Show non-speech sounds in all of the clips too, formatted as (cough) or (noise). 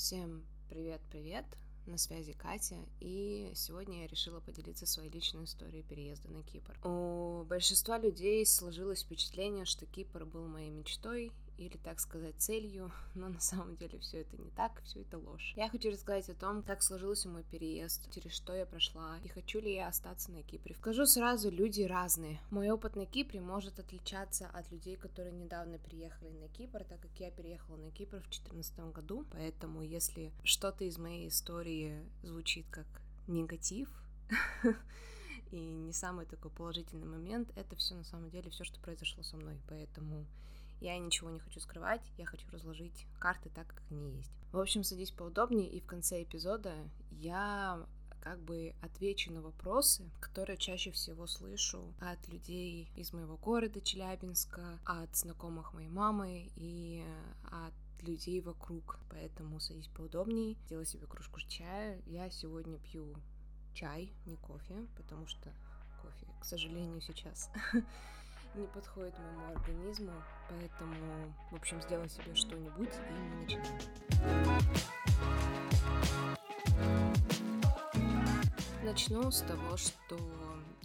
Всем привет-привет! На связи Катя, и сегодня я решила поделиться своей личной историей переезда на Кипр. У большинства людей сложилось впечатление, что Кипр был моей мечтой, или, так сказать, целью, (laughs) но на самом деле все это не так, все это ложь. Я хочу рассказать о том, как сложился мой переезд, через что я прошла, и хочу ли я остаться на Кипре. Скажу сразу, люди разные. Мой опыт на Кипре может отличаться от людей, которые недавно приехали на Кипр, так как я переехала на Кипр в 2014 году, поэтому если что-то из моей истории звучит как негатив, (laughs) и не самый такой положительный момент, это все на самом деле все, что произошло со мной, поэтому я ничего не хочу скрывать, я хочу разложить карты так, как они есть. В общем, садись поудобнее, и в конце эпизода я как бы отвечу на вопросы, которые чаще всего слышу от людей из моего города Челябинска, от знакомых моей мамы и от людей вокруг. Поэтому садись поудобнее, делай себе кружку чая. Я сегодня пью чай, не кофе, потому что кофе, к сожалению, сейчас (laughs) не подходит моему организму, поэтому, в общем, сделай себе что-нибудь, и мы начинаем. Начну с того, что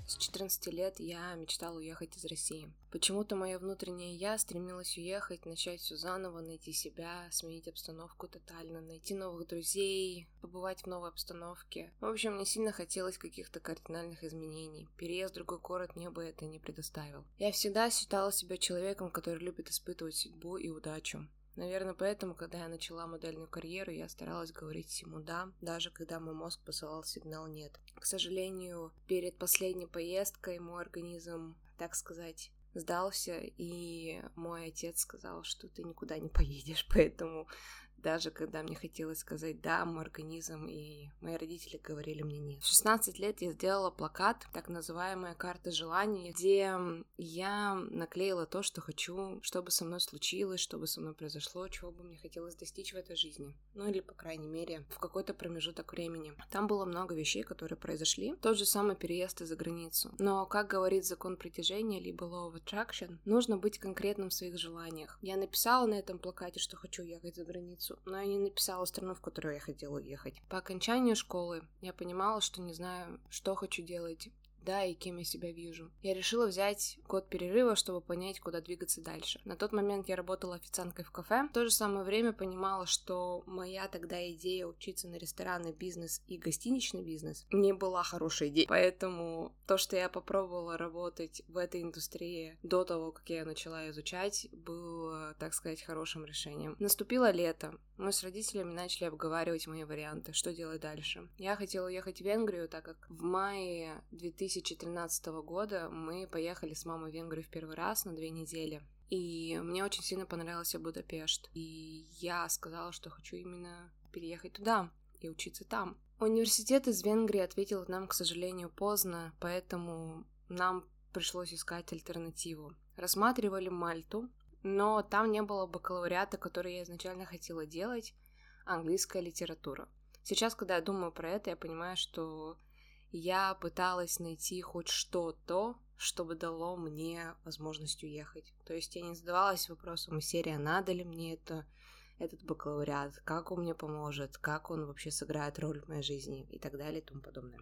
с 14 лет я мечтала уехать из России. Почему-то мое внутреннее я стремилась уехать, начать все заново, найти себя, сменить обстановку тотально, найти новых друзей, побывать в новой обстановке. В общем, мне сильно хотелось каких-то кардинальных изменений. Переезд в другой город мне бы это не предоставил. Я всегда считала себя человеком, который любит испытывать судьбу и удачу. Наверное, поэтому, когда я начала модельную карьеру, я старалась говорить всему «да», даже когда мой мозг посылал сигнал «нет». К сожалению, перед последней поездкой мой организм, так сказать, сдался, и мой отец сказал, что ты никуда не поедешь, (laughs) поэтому даже когда мне хотелось сказать «да», мой организм и мои родители говорили мне «нет». В 16 лет я сделала плакат, так называемая карта желаний, где я наклеила то, что хочу, чтобы со мной случилось, чтобы со мной произошло, чего бы мне хотелось достичь в этой жизни. Ну или, по крайней мере, в какой-то промежуток времени. Там было много вещей, которые произошли. Тот же самый переезд за границу. Но, как говорит закон притяжения, либо law of attraction, нужно быть конкретным в своих желаниях. Я написала на этом плакате, что хочу ехать за границу, но я не написала страну, в которую я хотела ехать. По окончанию школы я понимала, что не знаю, что хочу делать, да, и кем я себя вижу. Я решила взять год перерыва, чтобы понять, куда двигаться дальше. На тот момент я работала официанткой в кафе. В то же самое время понимала, что моя тогда идея учиться на ресторанный бизнес и гостиничный бизнес не была хорошей идеей. Поэтому то, что я попробовала работать в этой индустрии до того, как я начала изучать, было, так сказать, хорошим решением. Наступило лето. Мы с родителями начали обговаривать мои варианты, что делать дальше. Я хотела уехать в Венгрию, так как в мае 2000 2013 года мы поехали с мамой в Венгрию в первый раз на две недели. И мне очень сильно понравился Будапешт. И я сказала, что хочу именно переехать туда и учиться там. Университет из Венгрии ответил нам, к сожалению, поздно, поэтому нам пришлось искать альтернативу. Рассматривали Мальту, но там не было бакалавриата, который я изначально хотела делать, английская литература. Сейчас, когда я думаю про это, я понимаю, что я пыталась найти хоть что-то, чтобы дало мне возможность уехать. То есть я не задавалась вопросом из серии, надо ли мне это, этот бакалавриат, как он мне поможет, как он вообще сыграет роль в моей жизни и так далее и тому подобное.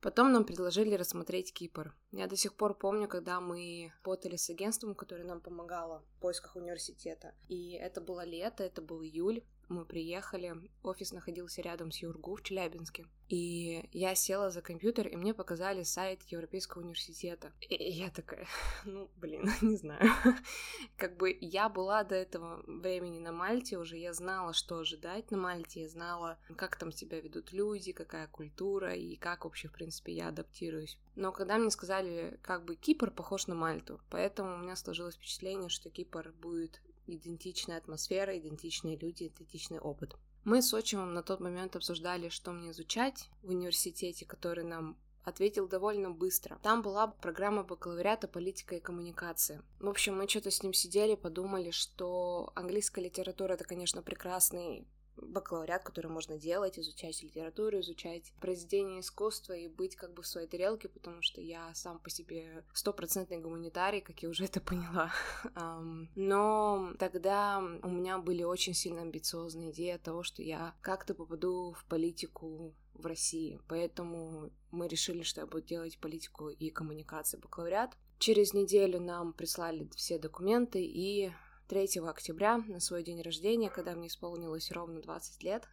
Потом нам предложили рассмотреть Кипр. Я до сих пор помню, когда мы работали с агентством, которое нам помогало в поисках университета. И это было лето, это был июль мы приехали, офис находился рядом с Юргу в Челябинске, и я села за компьютер, и мне показали сайт Европейского университета. И я такая, (laughs) ну, блин, (laughs) не знаю. (laughs) Как бы я была до этого времени на Мальте уже, я знала, что ожидать на Мальте, я знала, как там себя ведут люди, какая культура, и как вообще, в принципе, я адаптируюсь. Но когда мне сказали, как бы Кипр похож на Мальту, поэтому у меня сложилось впечатление, что Кипр будет идентичная атмосфера, идентичные люди, идентичный опыт. Мы с отчимом на тот момент обсуждали, что мне изучать в университете, который нам ответил довольно быстро. Там была программа бакалавриата политика и коммуникации. В общем, мы что-то с ним сидели, подумали, что английская литература это, конечно, прекрасный бакалавриат, который можно делать, изучать литературу, изучать произведения искусства и быть как бы в своей тарелке, потому что я сам по себе стопроцентный гуманитарий, как я уже это поняла. (laughs) Но тогда у меня были очень сильно амбициозные идеи того, что я как-то попаду в политику в России. Поэтому мы решили, что я буду делать политику и коммуникации бакалавриат. Через неделю нам прислали все документы, и 3 октября, на свой день рождения, когда мне исполнилось ровно 20 лет,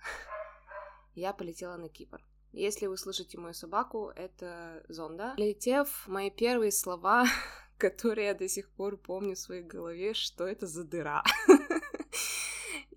(laughs) я полетела на Кипр. Если вы слышите мою собаку, это Зонда. Летев, мои первые слова, (laughs) которые я до сих пор помню в своей голове, что это за дыра. (laughs)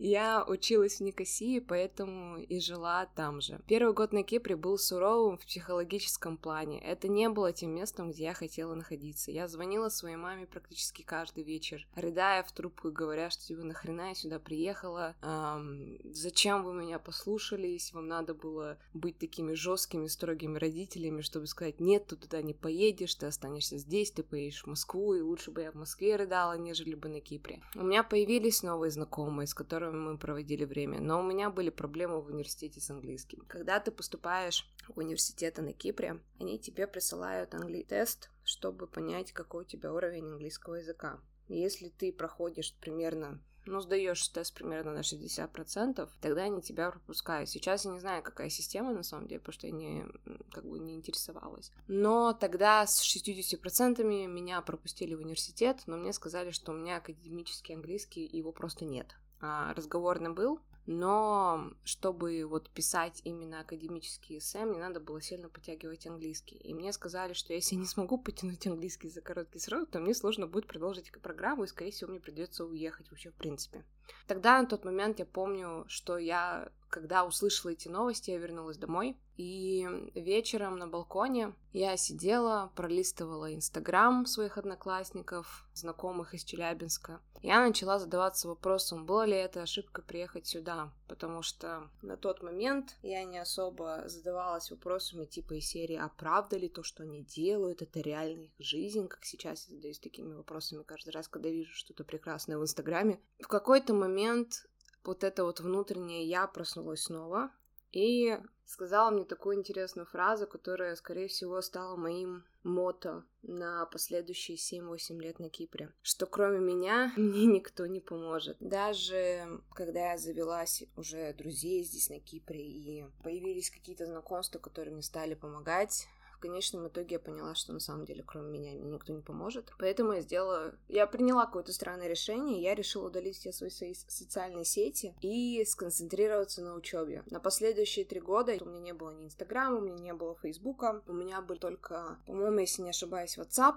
Я училась в Никосии, поэтому и жила там же. Первый год на Кипре был суровым в психологическом плане. Это не было тем местом, где я хотела находиться. Я звонила своей маме практически каждый вечер, рыдая в трубку говоря, что тебе нахрена я сюда приехала, эм, зачем вы меня послушались, вам надо было быть такими жесткими, строгими родителями, чтобы сказать, нет, ты туда не поедешь, ты останешься здесь, ты поедешь в Москву, и лучше бы я в Москве рыдала, нежели бы на Кипре. У меня появились новые знакомые, с которыми мы проводили время, но у меня были проблемы в университете с английским. Когда ты поступаешь в университеты на Кипре, они тебе присылают английский тест, чтобы понять, какой у тебя уровень английского языка. Если ты проходишь примерно ну, сдаешь тест примерно на 60%, тогда они тебя пропускают. Сейчас я не знаю, какая система на самом деле, потому что я не, как бы не интересовалась. Но тогда с 60% меня пропустили в университет, но мне сказали, что у меня академический английский, его просто нет разговорный был, но чтобы вот писать именно академические эссе, мне надо было сильно подтягивать английский. И мне сказали, что если я не смогу потянуть английский за короткий срок, то мне сложно будет продолжить программу, и, скорее всего, мне придется уехать вообще в принципе. Тогда, на тот момент, я помню, что я, когда услышала эти новости, я вернулась домой, и вечером на балконе я сидела, пролистывала Инстаграм своих одноклассников, знакомых из Челябинска. Я начала задаваться вопросом, была ли это ошибка приехать сюда, потому что на тот момент я не особо задавалась вопросами типа из серии «А правда ли то, что они делают, это реальная их жизнь?» Как сейчас я задаюсь такими вопросами каждый раз, когда вижу что-то прекрасное в Инстаграме. В какой-то момент вот это вот внутреннее «я» проснулось снова, и сказала мне такую интересную фразу, которая, скорее всего, стала моим мото на последующие 7-8 лет на Кипре, что кроме меня (laughs) мне никто не поможет. Даже когда я завелась уже друзей здесь на Кипре и появились какие-то знакомства, которые мне стали помогать, конечном итоге я поняла, что на самом деле кроме меня мне никто не поможет. Поэтому я сделала... Я приняла какое-то странное решение, я решила удалить все свои, свои социальные сети и сконцентрироваться на учебе. На последующие три года у меня не было ни Инстаграма, у меня не было Фейсбука, у меня был только, по-моему, если не ошибаюсь, WhatsApp,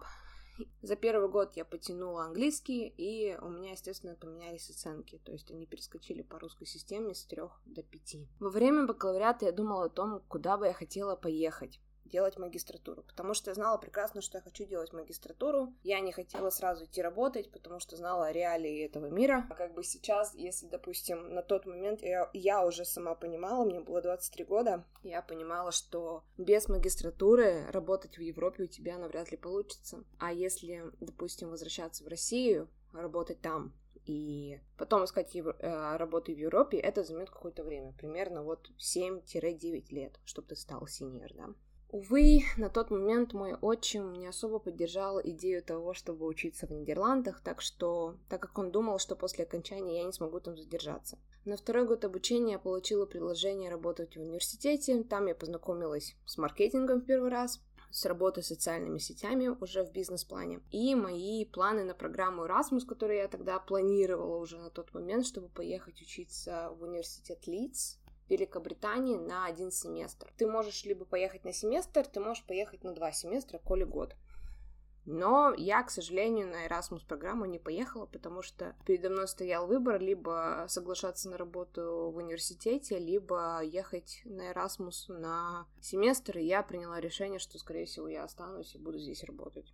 за первый год я потянула английский, и у меня, естественно, поменялись оценки, то есть они перескочили по русской системе с трех до пяти. Во время бакалавриата я думала о том, куда бы я хотела поехать делать магистратуру, потому что я знала прекрасно, что я хочу делать магистратуру. Я не хотела сразу идти работать, потому что знала реалии этого мира. А как бы сейчас, если, допустим, на тот момент я, я уже сама понимала, мне было 23 года, я понимала, что без магистратуры работать в Европе у тебя навряд ли получится. А если, допустим, возвращаться в Россию, работать там, и потом искать евро, э, работу в Европе, это займет какое-то время, примерно вот 7-9 лет, чтобы ты стал синьор, да. Увы, на тот момент мой отчим не особо поддержал идею того, чтобы учиться в Нидерландах, так что, так как он думал, что после окончания я не смогу там задержаться. На второй год обучения я получила предложение работать в университете, там я познакомилась с маркетингом в первый раз, с работой с социальными сетями уже в бизнес-плане. И мои планы на программу Erasmus, которую я тогда планировала уже на тот момент, чтобы поехать учиться в университет Лидс, Великобритании на один семестр. Ты можешь либо поехать на семестр, ты можешь поехать на два семестра, коли год. Но я, к сожалению, на Erasmus программу не поехала, потому что передо мной стоял выбор либо соглашаться на работу в университете, либо ехать на Erasmus на семестр, и я приняла решение, что, скорее всего, я останусь и буду здесь работать.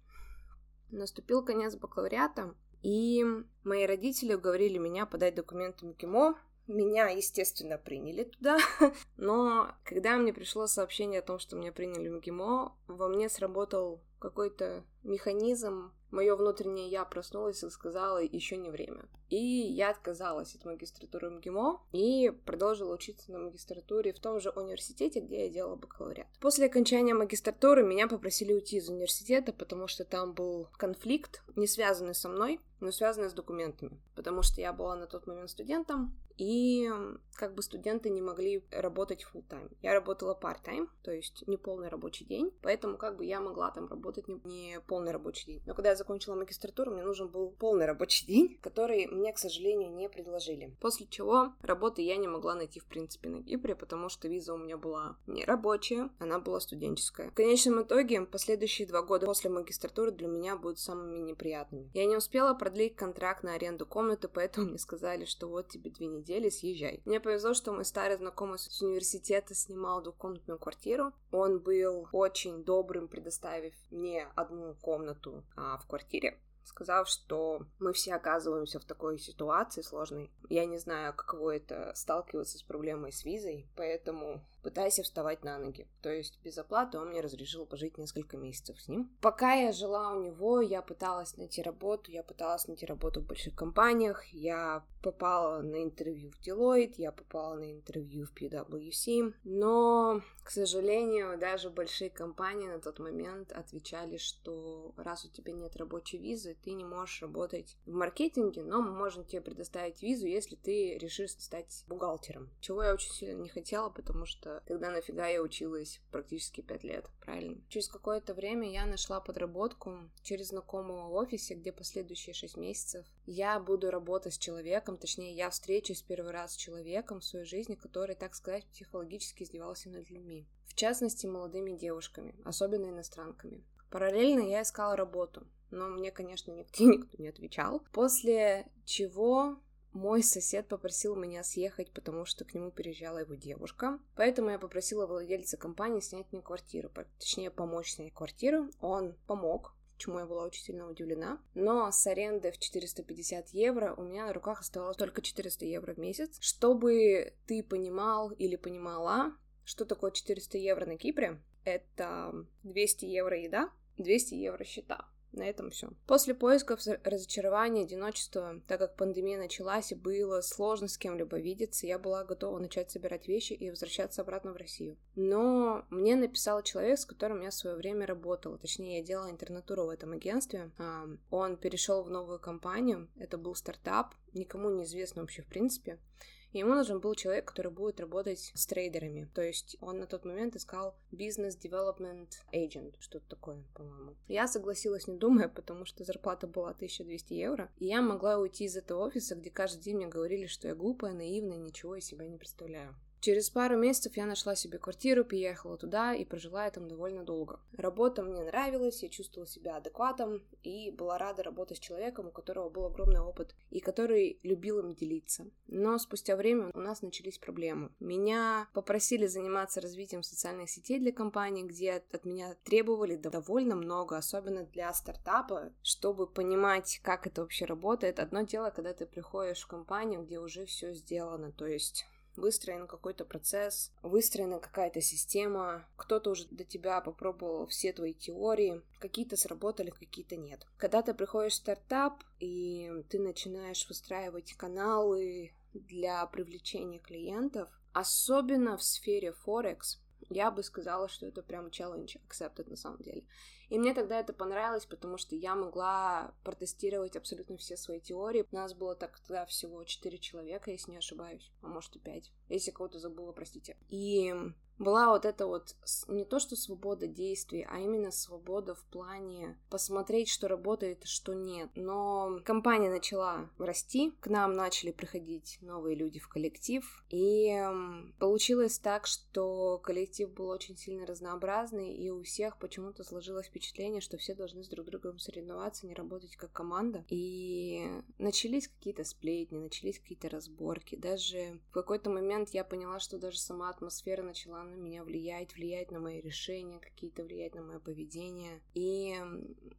Наступил конец бакалавриата, и мои родители уговорили меня подать документы в МКИМО, меня, естественно, приняли туда, (laughs) но когда мне пришло сообщение о том, что меня приняли в МГИМО, во мне сработал какой-то механизм, мое внутреннее я проснулось и сказала, еще не время. И я отказалась от магистратуры МГИМО и продолжила учиться на магистратуре в том же университете, где я делала бакалавриат. После окончания магистратуры меня попросили уйти из университета, потому что там был конфликт, не связанный со мной, но связанный с документами, потому что я была на тот момент студентом, и как бы студенты не могли работать full time. Я работала part-time, то есть не полный рабочий день, поэтому как бы я могла там работать не, полный рабочий день. Но когда я закончила магистратуру, мне нужен был полный рабочий (laughs) день, который мне, к сожалению, не предложили. После чего работы я не могла найти, в принципе, на Кипре, потому что виза у меня была не рабочая, она была студенческая. В конечном итоге, последующие два года после магистратуры для меня будут самыми неприятными. Я не успела продлить контракт на аренду комнаты, поэтому мне сказали, что вот тебе две недели, съезжай. Мне повезло, что мой старый знакомый с университета снимал двухкомнатную квартиру. Он был очень добрым, предоставив мне одну комнату а, в квартире сказав, что мы все оказываемся в такой ситуации сложной. Я не знаю, каково это сталкиваться с проблемой с визой, поэтому пытайся вставать на ноги. То есть без оплаты он мне разрешил пожить несколько месяцев с ним. Пока я жила у него, я пыталась найти работу, я пыталась найти работу в больших компаниях, я попала на интервью в Deloitte, я попала на интервью в PwC, но, к сожалению, даже большие компании на тот момент отвечали, что раз у тебя нет рабочей визы, ты не можешь работать в маркетинге, но мы можем тебе предоставить визу, если ты решишь стать бухгалтером. Чего я очень сильно не хотела, потому что тогда нафига я училась практически пять лет, правильно? Через какое-то время я нашла подработку через знакомого в офисе, где последующие шесть месяцев я буду работать с человеком, точнее, я встречусь первый раз с человеком в своей жизни, который, так сказать, психологически издевался над людьми. В частности, молодыми девушками, особенно иностранками. Параллельно я искала работу, но мне, конечно, никто, (laughs) никто не отвечал. После чего мой сосед попросил меня съехать, потому что к нему переезжала его девушка. Поэтому я попросила владельца компании снять мне квартиру, точнее помочь снять квартиру. Он помог, чему я была очень сильно удивлена. Но с аренды в 450 евро у меня на руках оставалось только 400 евро в месяц. Чтобы ты понимал или понимала, что такое 400 евро на Кипре, это 200 евро еда, 200 евро счета. На этом все. После поисков разочарования, одиночества, так как пандемия началась и было сложно с кем-либо видеться, я была готова начать собирать вещи и возвращаться обратно в Россию. Но мне написал человек, с которым я в свое время работала. Точнее, я делала интернатуру в этом агентстве. Он перешел в новую компанию. Это был стартап, никому неизвестно вообще в принципе. И ему нужен был человек, который будет работать с трейдерами. То есть он на тот момент искал бизнес development agent, что-то такое, по-моему. Я согласилась, не думая, потому что зарплата была 1200 евро. И я могла уйти из этого офиса, где каждый день мне говорили, что я глупая, наивная, ничего из себя не представляю. Через пару месяцев я нашла себе квартиру, переехала туда и прожила там довольно долго. Работа мне нравилась, я чувствовала себя адекватом и была рада работать с человеком, у которого был огромный опыт и который любил им делиться. Но спустя время у нас начались проблемы. Меня попросили заниматься развитием социальных сетей для компании, где от меня требовали довольно много, особенно для стартапа, чтобы понимать, как это вообще работает. Одно дело, когда ты приходишь в компанию, где уже все сделано, то есть выстроен какой-то процесс, выстроена какая-то система, кто-то уже до тебя попробовал все твои теории, какие-то сработали, какие-то нет. Когда ты приходишь в стартап, и ты начинаешь выстраивать каналы для привлечения клиентов, особенно в сфере Форекс, я бы сказала, что это прям challenge accepted на самом деле. И мне тогда это понравилось, потому что я могла протестировать абсолютно все свои теории. У нас было тогда всего 4 человека, если не ошибаюсь, а может и 5. Если кого-то забыла, простите. И была вот эта вот не то что свобода действий, а именно свобода в плане посмотреть, что работает, что нет. Но компания начала расти, к нам начали приходить новые люди в коллектив, и получилось так, что коллектив был очень сильно разнообразный, и у всех почему-то сложилось впечатление, что все должны с друг другом соревноваться, не работать как команда. И начались какие-то сплетни, начались какие-то разборки. Даже в какой-то момент я поняла, что даже сама атмосфера начала на меня влияет, влияет на мои решения, какие-то влияет на мое поведение. И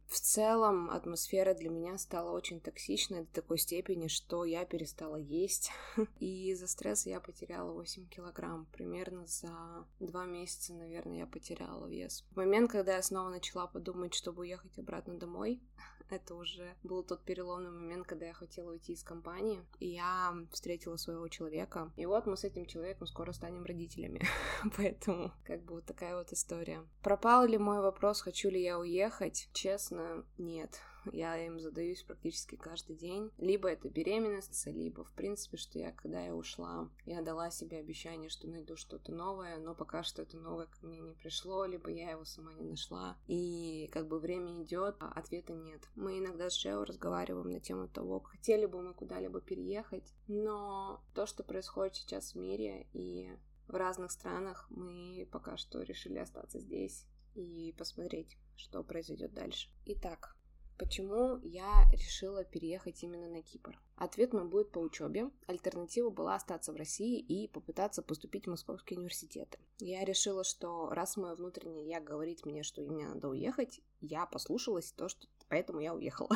в целом атмосфера для меня стала очень токсичной до такой степени, что я перестала есть. (laughs) И из-за стресса я потеряла 8 килограмм. Примерно за два месяца, наверное, я потеряла вес. В момент, когда я снова начала подумать, чтобы уехать обратно домой, (laughs) Это уже был тот переломный момент, когда я хотела уйти из компании, и я встретила своего человека. И вот мы с этим человеком скоро станем родителями. (laughs) Поэтому как бы вот такая вот история. Пропал ли мой вопрос, хочу ли я уехать? Честно, нет я им задаюсь практически каждый день. Либо это беременность, либо, в принципе, что я, когда я ушла, я дала себе обещание, что найду что-то новое, но пока что это новое ко мне не пришло, либо я его сама не нашла. И как бы время идет, а ответа нет. Мы иногда с Джео разговариваем на тему того, хотели бы мы куда-либо переехать, но то, что происходит сейчас в мире и в разных странах, мы пока что решили остаться здесь и посмотреть, что произойдет дальше. Итак, Почему я решила переехать именно на Кипр? Ответ мой будет по учебе. Альтернатива была остаться в России и попытаться поступить в московские университеты. Я решила, что раз мое внутреннее я говорит мне, что мне надо уехать, я послушалась то, что поэтому я уехала.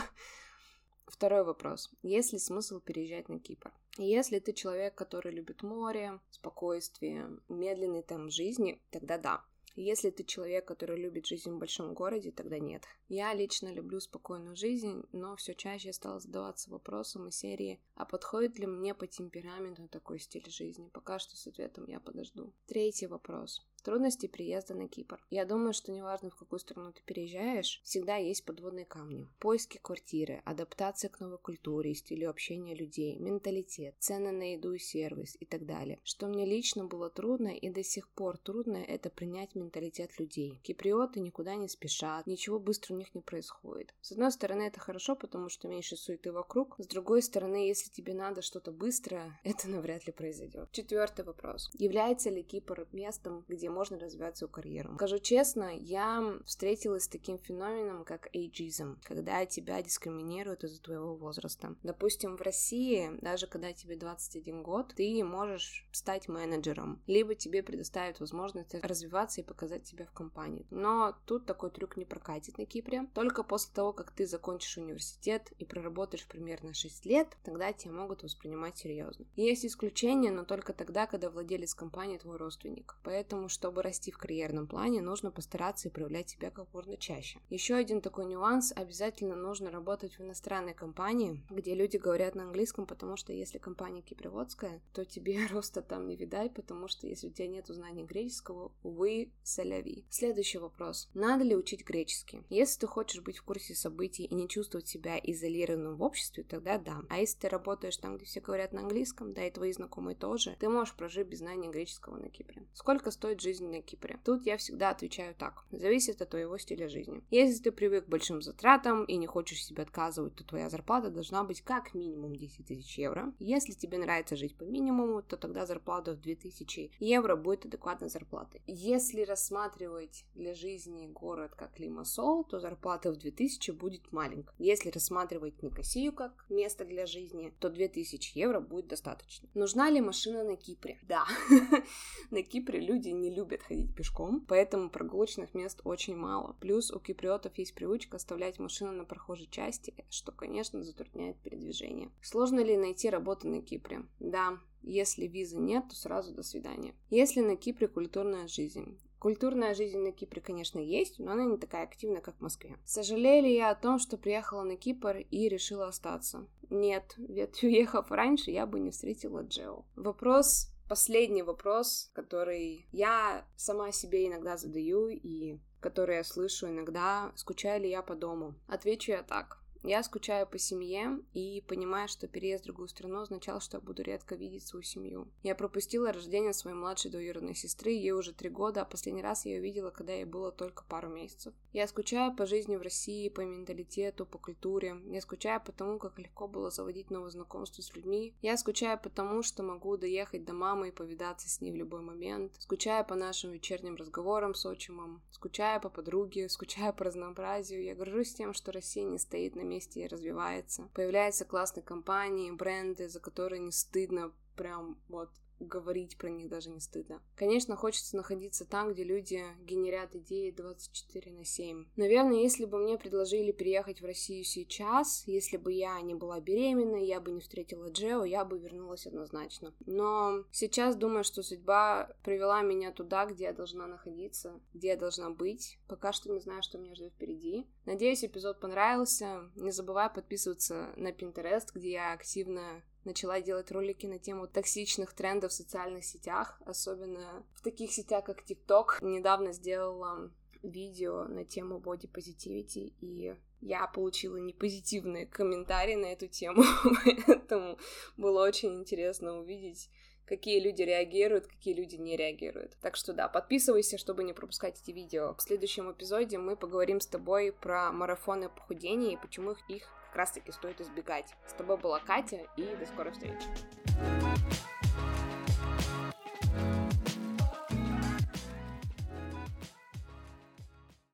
(laughs) Второй вопрос. Есть ли смысл переезжать на Кипр? Если ты человек, который любит море, спокойствие, медленный темп жизни, тогда да. Если ты человек, который любит жизнь в большом городе, тогда нет. Я лично люблю спокойную жизнь, но все чаще я стала задаваться вопросом из серии, а подходит ли мне по темпераменту такой стиль жизни? Пока что с ответом я подожду. Третий вопрос. Трудности приезда на Кипр. Я думаю, что неважно, в какую страну ты переезжаешь, всегда есть подводные камни. Поиски квартиры, адаптация к новой культуре и стилю общения людей, менталитет, цены на еду и сервис и так далее. Что мне лично было трудно и до сих пор трудно, это принять менталитет людей. Киприоты никуда не спешат, ничего быстро у них не происходит. С одной стороны, это хорошо, потому что меньше суеты вокруг. С другой стороны, если тебе надо что-то быстро, (laughs) это навряд ли произойдет. Четвертый вопрос. Является ли Кипр местом, где можно развивать свою карьеру. Скажу честно, я встретилась с таким феноменом, как эйджизм, когда тебя дискриминируют из-за твоего возраста. Допустим, в России, даже когда тебе 21 год, ты можешь стать менеджером, либо тебе предоставят возможность развиваться и показать себя в компании. Но тут такой трюк не прокатит на Кипре. Только после того, как ты закончишь университет и проработаешь примерно 6 лет, тогда тебя могут воспринимать серьезно. Есть исключения, но только тогда, когда владелец компании твой родственник. Поэтому, что чтобы расти в карьерном плане, нужно постараться и проявлять себя как можно чаще. Еще один такой нюанс, обязательно нужно работать в иностранной компании, где люди говорят на английском, потому что если компания киприводская, то тебе (laughs) роста там не видать, потому что если у тебя нет знаний греческого, увы, соляви. Следующий вопрос. Надо ли учить греческий? Если ты хочешь быть в курсе событий и не чувствовать себя изолированным в обществе, тогда да. А если ты работаешь там, где все говорят на английском, да и твои знакомые тоже, ты можешь прожить без знания греческого на Кипре. Сколько стоит жизнь жизни на Кипре? Тут я всегда отвечаю так. Зависит от твоего стиля жизни. Если ты привык к большим затратам и не хочешь себе отказывать, то твоя зарплата должна быть как минимум 10 тысяч евро. Если тебе нравится жить по минимуму, то тогда зарплата в 2000 евро будет адекватной зарплатой. Если рассматривать для жизни город как Лимассол, то зарплата в 2000 будет маленькая. Если рассматривать Никосию как место для жизни, то 2000 евро будет достаточно. Нужна ли машина на Кипре? Да. (laughs) На Кипре люди не любят ходить пешком, поэтому прогулочных мест очень мало. Плюс у киприотов есть привычка оставлять машину на прохожей части, что, конечно, затрудняет передвижение. Сложно ли найти работу на Кипре? Да, если визы нет, то сразу до свидания. Если на Кипре культурная жизнь? Культурная жизнь на Кипре, конечно, есть, но она не такая активная, как в Москве. Сожалею ли я о том, что приехала на Кипр и решила остаться? Нет, ведь (laughs) уехав раньше, я бы не встретила Джео. Вопрос последний вопрос, который я сама себе иногда задаю и который я слышу иногда, скучаю ли я по дому. Отвечу я так. Я скучаю по семье и понимаю, что переезд в другую страну означал, что я буду редко видеть свою семью. Я пропустила рождение своей младшей двоюродной сестры, ей уже три года, а последний раз я ее видела, когда ей было только пару месяцев. Я скучаю по жизни в России, по менталитету, по культуре. Я скучаю по тому, как легко было заводить новые знакомства с людьми. Я скучаю по тому, что могу доехать до мамы и повидаться с ней в любой момент. Скучаю по нашим вечерним разговорам с отчимом. Скучаю по подруге, скучаю по разнообразию. Я горжусь тем, что Россия не стоит на месте и развивается. Появляются классные компании, бренды, за которые не стыдно прям вот говорить про них даже не стыдно. Конечно, хочется находиться там, где люди генерят идеи 24 на 7. Наверное, если бы мне предложили переехать в Россию сейчас, если бы я не была беременна, я бы не встретила Джео, я бы вернулась однозначно. Но сейчас думаю, что судьба привела меня туда, где я должна находиться, где я должна быть. Пока что не знаю, что меня ждет впереди. Надеюсь, эпизод понравился. Не забывай подписываться на Pinterest, где я активно начала делать ролики на тему токсичных трендов в социальных сетях, особенно в таких сетях, как TikTok. Недавно сделала видео на тему body positivity, и я получила непозитивные комментарии на эту тему, (laughs) поэтому было очень интересно увидеть, какие люди реагируют, какие люди не реагируют. Так что да, подписывайся, чтобы не пропускать эти видео. В следующем эпизоде мы поговорим с тобой про марафоны похудения и почему их как раз-таки стоит избегать. С тобой была Катя, и до скорой встречи.